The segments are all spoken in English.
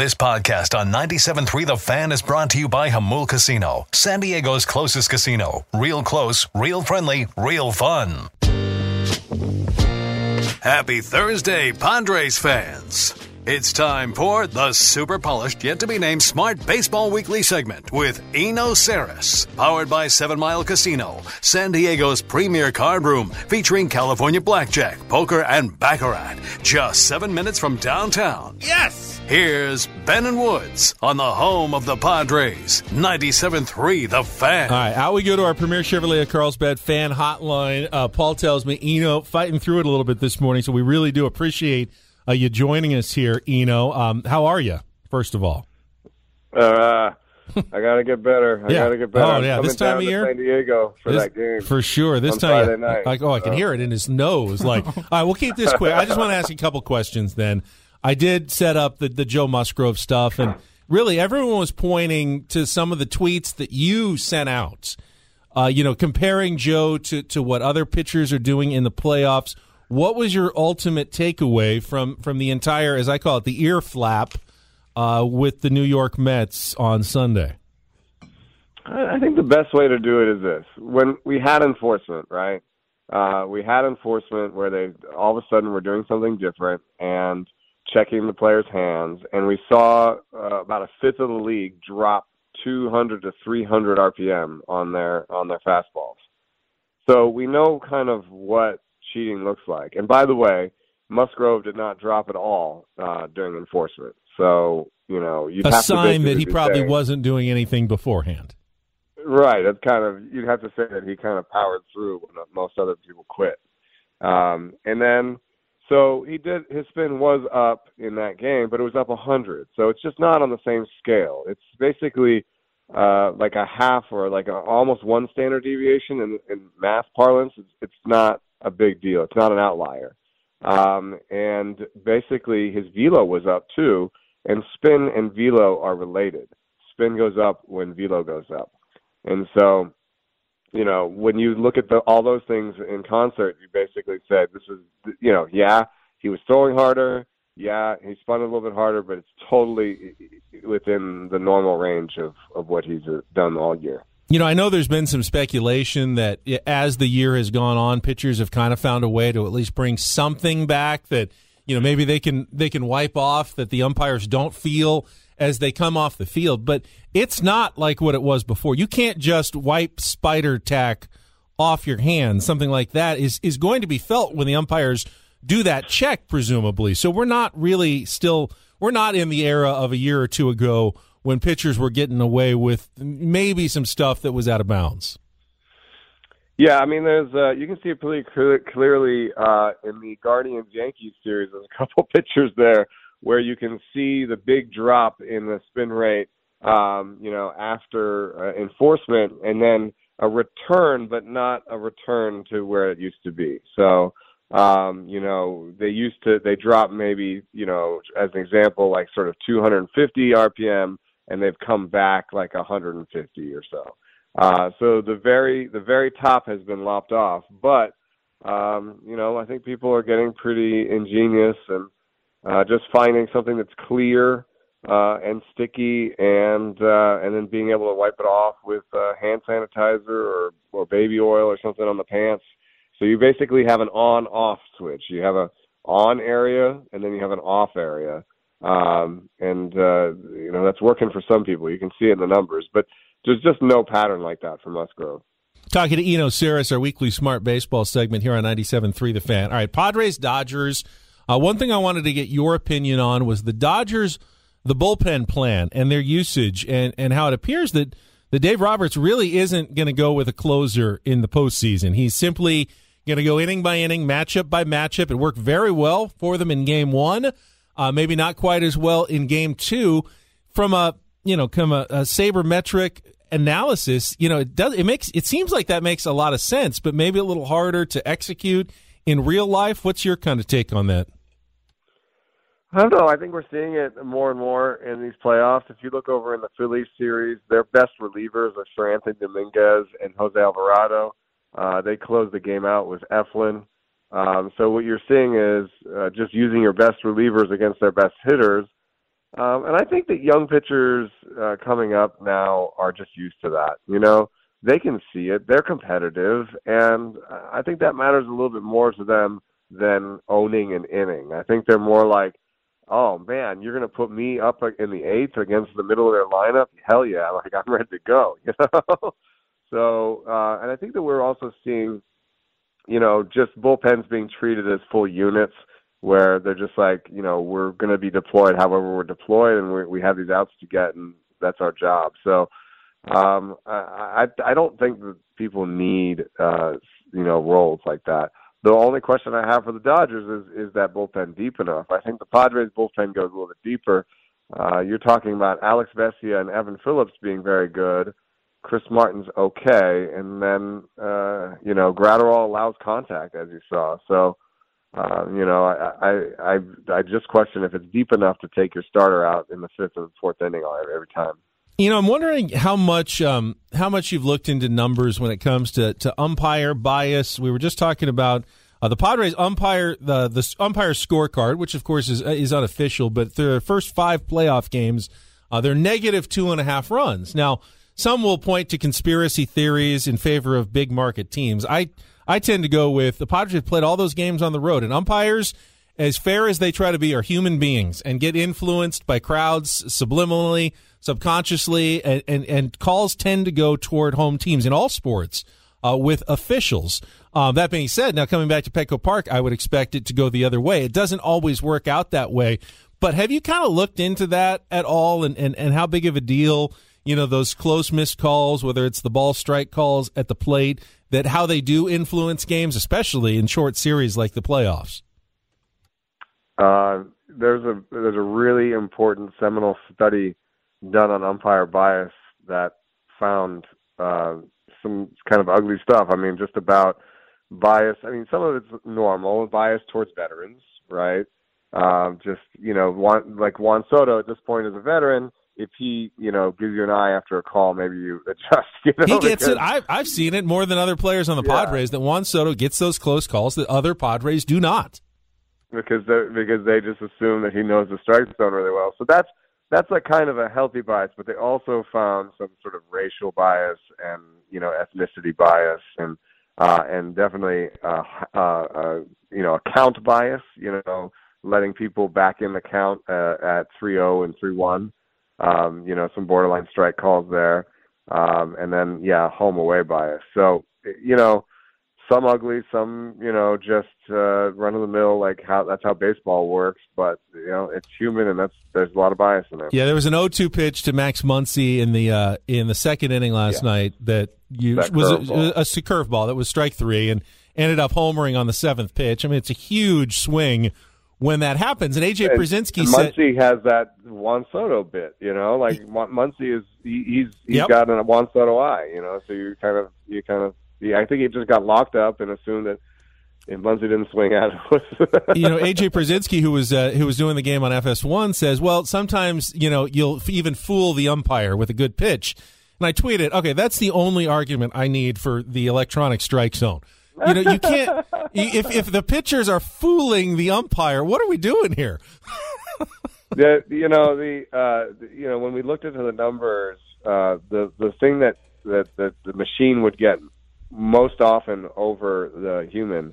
This podcast on 97.3 The Fan is brought to you by Jamul Casino, San Diego's closest casino. Real close, real friendly, real fun. Happy Thursday, Padres fans. It's time for the super polished, yet to be named Smart Baseball Weekly segment with Eno Sarris, powered by Seven Mile Casino, San Diego's premier card room, featuring California blackjack, poker, and baccarat, just seven minutes from downtown. Yes! Here's Ben and Woods on the home of the Padres, 97.3 The Fan. All right, out we go to our Premier Chevrolet of Carlsbad fan hotline. Uh, Paul tells me, Eno, fighting through it a little bit this morning, so we really do appreciate uh, you joining us here, Eno. Um, how are you, first of all? Uh, I gotta get better. I Yeah. gotta get better. Oh, yeah, this time of year? San Diego for This- that game. For sure. This time, Friday night. like, oh, I can So- hear it in his nose. Like, all right, we'll keep this quick. I just want to ask you a couple questions. Then, I did set up the the Joe Musgrove stuff, and really, everyone was pointing to some of the tweets that you sent out. Uh, you know, comparing Joe to to what other pitchers are doing in the playoffs. What was your ultimate takeaway from from the entire, as I call it, the ear flap uh, with the New York Mets on Sunday? I think the best way to do it is this: when we had enforcement, right? Uh, we had enforcement where they all of a sudden were doing something different and checking the players' hands, and we saw uh, about a fifth of the league drop 200 to 300 RPM on their on their fastballs. So we know kind of what cheating looks like. And by the way, Musgrove did not drop at all uh, during enforcement. So you know, you'd A have to sign that he probably wasn't doing anything beforehand. Right. That's kind of you'd have to say that he kind of powered through when most other people quit. Um, and then so he did his spin was up in that game, but it was up a hundred. So it's just not on the same scale. It's basically uh, like a half or like a, almost one standard deviation in, in math parlance. It's, it's not a big deal. It's not an outlier. Um, and basically his velo was up too. And spin and velo are related. Spin goes up when velo goes up. And so, you know, when you look at the, all those things in concert, you basically said, this is, you know, yeah, he was throwing harder. Yeah, he spun a little bit harder, but it's totally within the normal range of, of what he's uh, done all year. You know, I know there's been some speculation that as the year has gone on, pitchers have kind of found a way to at least bring something back that you know maybe they can they can wipe off that the umpires don't feel as they come off the field. But it's not like what it was before. You can't just wipe spider tack off your hands. Something like that is is going to be felt when the umpires do that check, presumably. So we're not really still we're not in the era of a year or two ago when pitchers were getting away with maybe some stuff that was out of bounds. Yeah, I mean, there's uh, you can see it pretty clearly uh, in the Guardians Yankees series. There's a couple pictures there where you can see the big drop in the spin rate, um, you know, after uh, enforcement, and then a return, but not a return to where it used to be. So, um, you know, they used to they drop maybe, you know, as an example, like sort of 250 RPM, and they've come back like 150 or so. Uh, so the very the very top has been lopped off, but um, you know I think people are getting pretty ingenious and uh, just finding something that's clear uh, and sticky, and uh, and then being able to wipe it off with uh, hand sanitizer or or baby oil or something on the pants. So you basically have an on-off switch. You have a on area, and then you have an off area, um, and uh, you know that's working for some people. You can see it in the numbers, but there's just no pattern like that for Musgrove. Talking to Eno Sarris, our weekly smart baseball segment here on 97.3 The Fan. All right, Padres, Dodgers. Uh, one thing I wanted to get your opinion on was the Dodgers, the bullpen plan and their usage, and, and how it appears that the Dave Roberts really isn't going to go with a closer in the postseason. He's simply going to go inning by inning, matchup by matchup. It worked very well for them in game one, uh, maybe not quite as well in game two. From a you know, come a, a sabermetric analysis, you know, it does it makes it seems like that makes a lot of sense, but maybe a little harder to execute in real life. What's your kind of take on that? I don't know. I think we're seeing it more and more in these playoffs. If you look over in the Phillies series, their best relievers are Seranthony Dominguez and Jose Alvarado. Uh, they closed the game out with Eflin. Um, so what you're seeing is uh, just using your best relievers against their best hitters. Um, and I think that young pitchers uh, coming up now are just used to that. You know, they can see it. They're competitive, and I think that matters a little bit more to them than owning an inning. I think they're more like, oh man, you're going to put me up in the eighth against the middle of their lineup? Hell yeah! Like I'm ready to go. You know. so, uh, and I think that we're also seeing, you know, just bullpens being treated as full units where they're just like, you know, we're going to be deployed however we're deployed, and we we have these outs to get, and that's our job. So, um, I I, I don't think that people need uh, you know roles like that. The only question I have for the Dodgers is is that bullpen deep enough? I think the Padres bullpen goes a little bit deeper. Uh, you're talking about Alex Vesia and Evan Phillips being very good. Chris Martin's okay, and then uh, you know Graterol allows contact as you saw. So uh, you know, I, I I I just question if it's deep enough to take your starter out in the fifth or fourth inning every time. You know, I'm wondering how much um, how much you've looked into numbers when it comes to, to umpire bias. We were just talking about uh, the Padres umpire the the umpire scorecard, which of course is is unofficial, but their first five playoff games, uh, they're negative two and a half runs. Now, some will point to conspiracy theories in favor of big market teams. I I tend to go with the Padres have played all those games on the road, and umpires, as fair as they try to be, are human beings and get influenced by crowds subliminally, subconsciously, and, and, and calls tend to go toward home teams in all sports uh, with officials. Um, that being said, now coming back to Petco Park, I would expect it to go the other way. It doesn't always work out that way. But have you kind of looked into that at all and, and, and how big of a deal, you know, those close missed calls, whether it's the ball strike calls at the plate, that how they do influence games, especially in short series like the playoffs? Uh, there's a there's a really important seminal study done on umpire bias that found uh, some kind of ugly stuff. I mean, just about bias. I mean, some of it's normal bias towards veterans, right? Um, just you know, like Juan Soto at this point is a veteran, if he, you know, gives you an eye after a call, maybe you adjust. You know, he gets because, it. I've I've seen it more than other players on the yeah. Padres. That Juan Soto gets those close calls that other Padres do not. Because they because they just assume that he knows the strike zone really well. So that's that's a kind of a healthy bias. But they also found some sort of racial bias and you know ethnicity bias and uh, and definitely uh, uh, uh, you know account bias. You know, letting people back in the count uh, at three zero and three one um, you know, some borderline strike calls there, um, and then yeah, home away bias. So you know, some ugly, some you know, just uh, run of the mill, like how that's how baseball works. But you know, it's human, and that's there's a lot of bias in there. Yeah, there was an 0-2 pitch to Max Muncy in the uh, in the second inning last yeah. night that you that was a, a, a curveball that was strike three and ended up homering on the seventh pitch. I mean, it's a huge swing when that happens. And AJ Pierzynski said Muncy has that Juan Soto bit, you know, like he, Muncy is he, he's he's yep. got a Juan Soto eye, you know, so you kind of you kind of yeah, I think he just got locked up and assumed that and Muncy didn't swing at it. you know, AJ Pierzynski, who was uh, who was doing the game on FS1, says, "Well, sometimes you know you'll even fool the umpire with a good pitch." And I tweeted, "Okay, that's the only argument I need for the electronic strike zone." You know, you can't. if if the pitchers are fooling the umpire, what are we doing here? the you know the uh, you know when we looked into the numbers, uh, the the thing that that that the machine would get most often over the human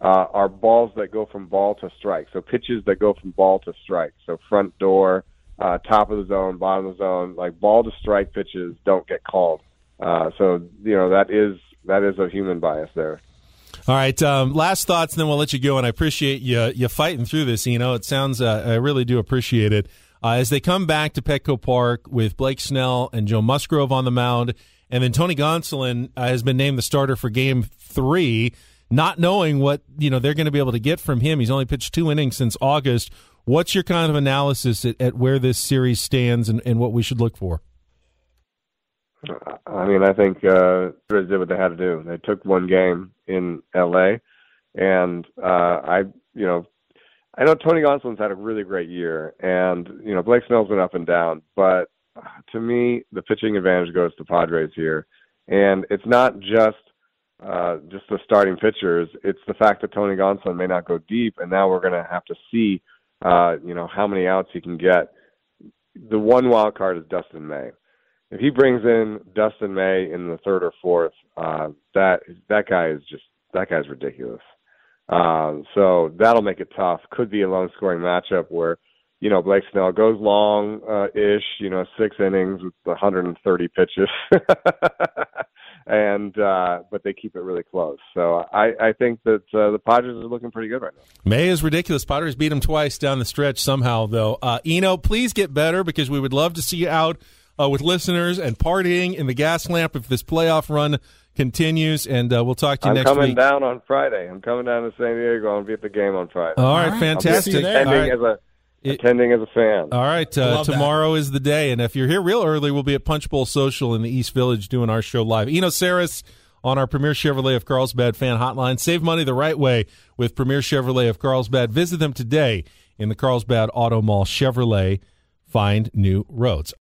uh, are balls that go from ball to strike. So pitches that go from ball to strike. So front door, uh, top of the zone, bottom of the zone, like ball to strike pitches don't get called. Uh, so you know that is that is a human bias there. All right. Um, last thoughts, and then we'll let you go. And I appreciate you you fighting through this. You know, it sounds uh, I really do appreciate it. Uh, as they come back to Petco Park with Blake Snell and Joe Musgrove on the mound, and then Tony Gonsolin uh, has been named the starter for Game Three, not knowing what you know they're going to be able to get from him. He's only pitched two innings since August. What's your kind of analysis at, at where this series stands and, and what we should look for? I mean, I think uh, did what they had to do. They took one game in L.A. and uh, I, you know, I know Tony Gonsolin's had a really great year, and you know Blake Snell's been up and down, but to me, the pitching advantage goes to Padres here, and it's not just uh, just the starting pitchers. It's the fact that Tony Gonsolin may not go deep, and now we're going to have to see, uh, you know, how many outs he can get the one wild card is Dustin May. If he brings in Dustin May in the third or fourth, uh, that that guy is just that guy's ridiculous. Um, so that'll make it tough. Could be a low scoring matchup where, you know, Blake Snell goes long uh, ish, you know, six innings with 130 pitches. and uh but they keep it really close. So I I think that uh, the Padres are looking pretty good right now. May is ridiculous. Padres beat him twice down the stretch somehow though. Uh Eno, please get better because we would love to see you out uh, with listeners and partying in the Gaslamp if this playoff run continues. And uh, we'll talk to you I'm next week. I'm coming down on Friday. I'm coming down to San Diego. I'll be at the game on Friday. All right, All right. fantastic. I'll see you there. All attending right. as a It- attending as a fan. All right, uh, tomorrow is the day, and if you're here real early, we'll be at Punch Bowl Social in the East Village doing our show live. Eno Sarris on our Premier Chevrolet of Carlsbad fan hotline. Save money the right way with Premier Chevrolet of Carlsbad. Visit them today in the Carlsbad Auto Mall Chevrolet. Find new roads.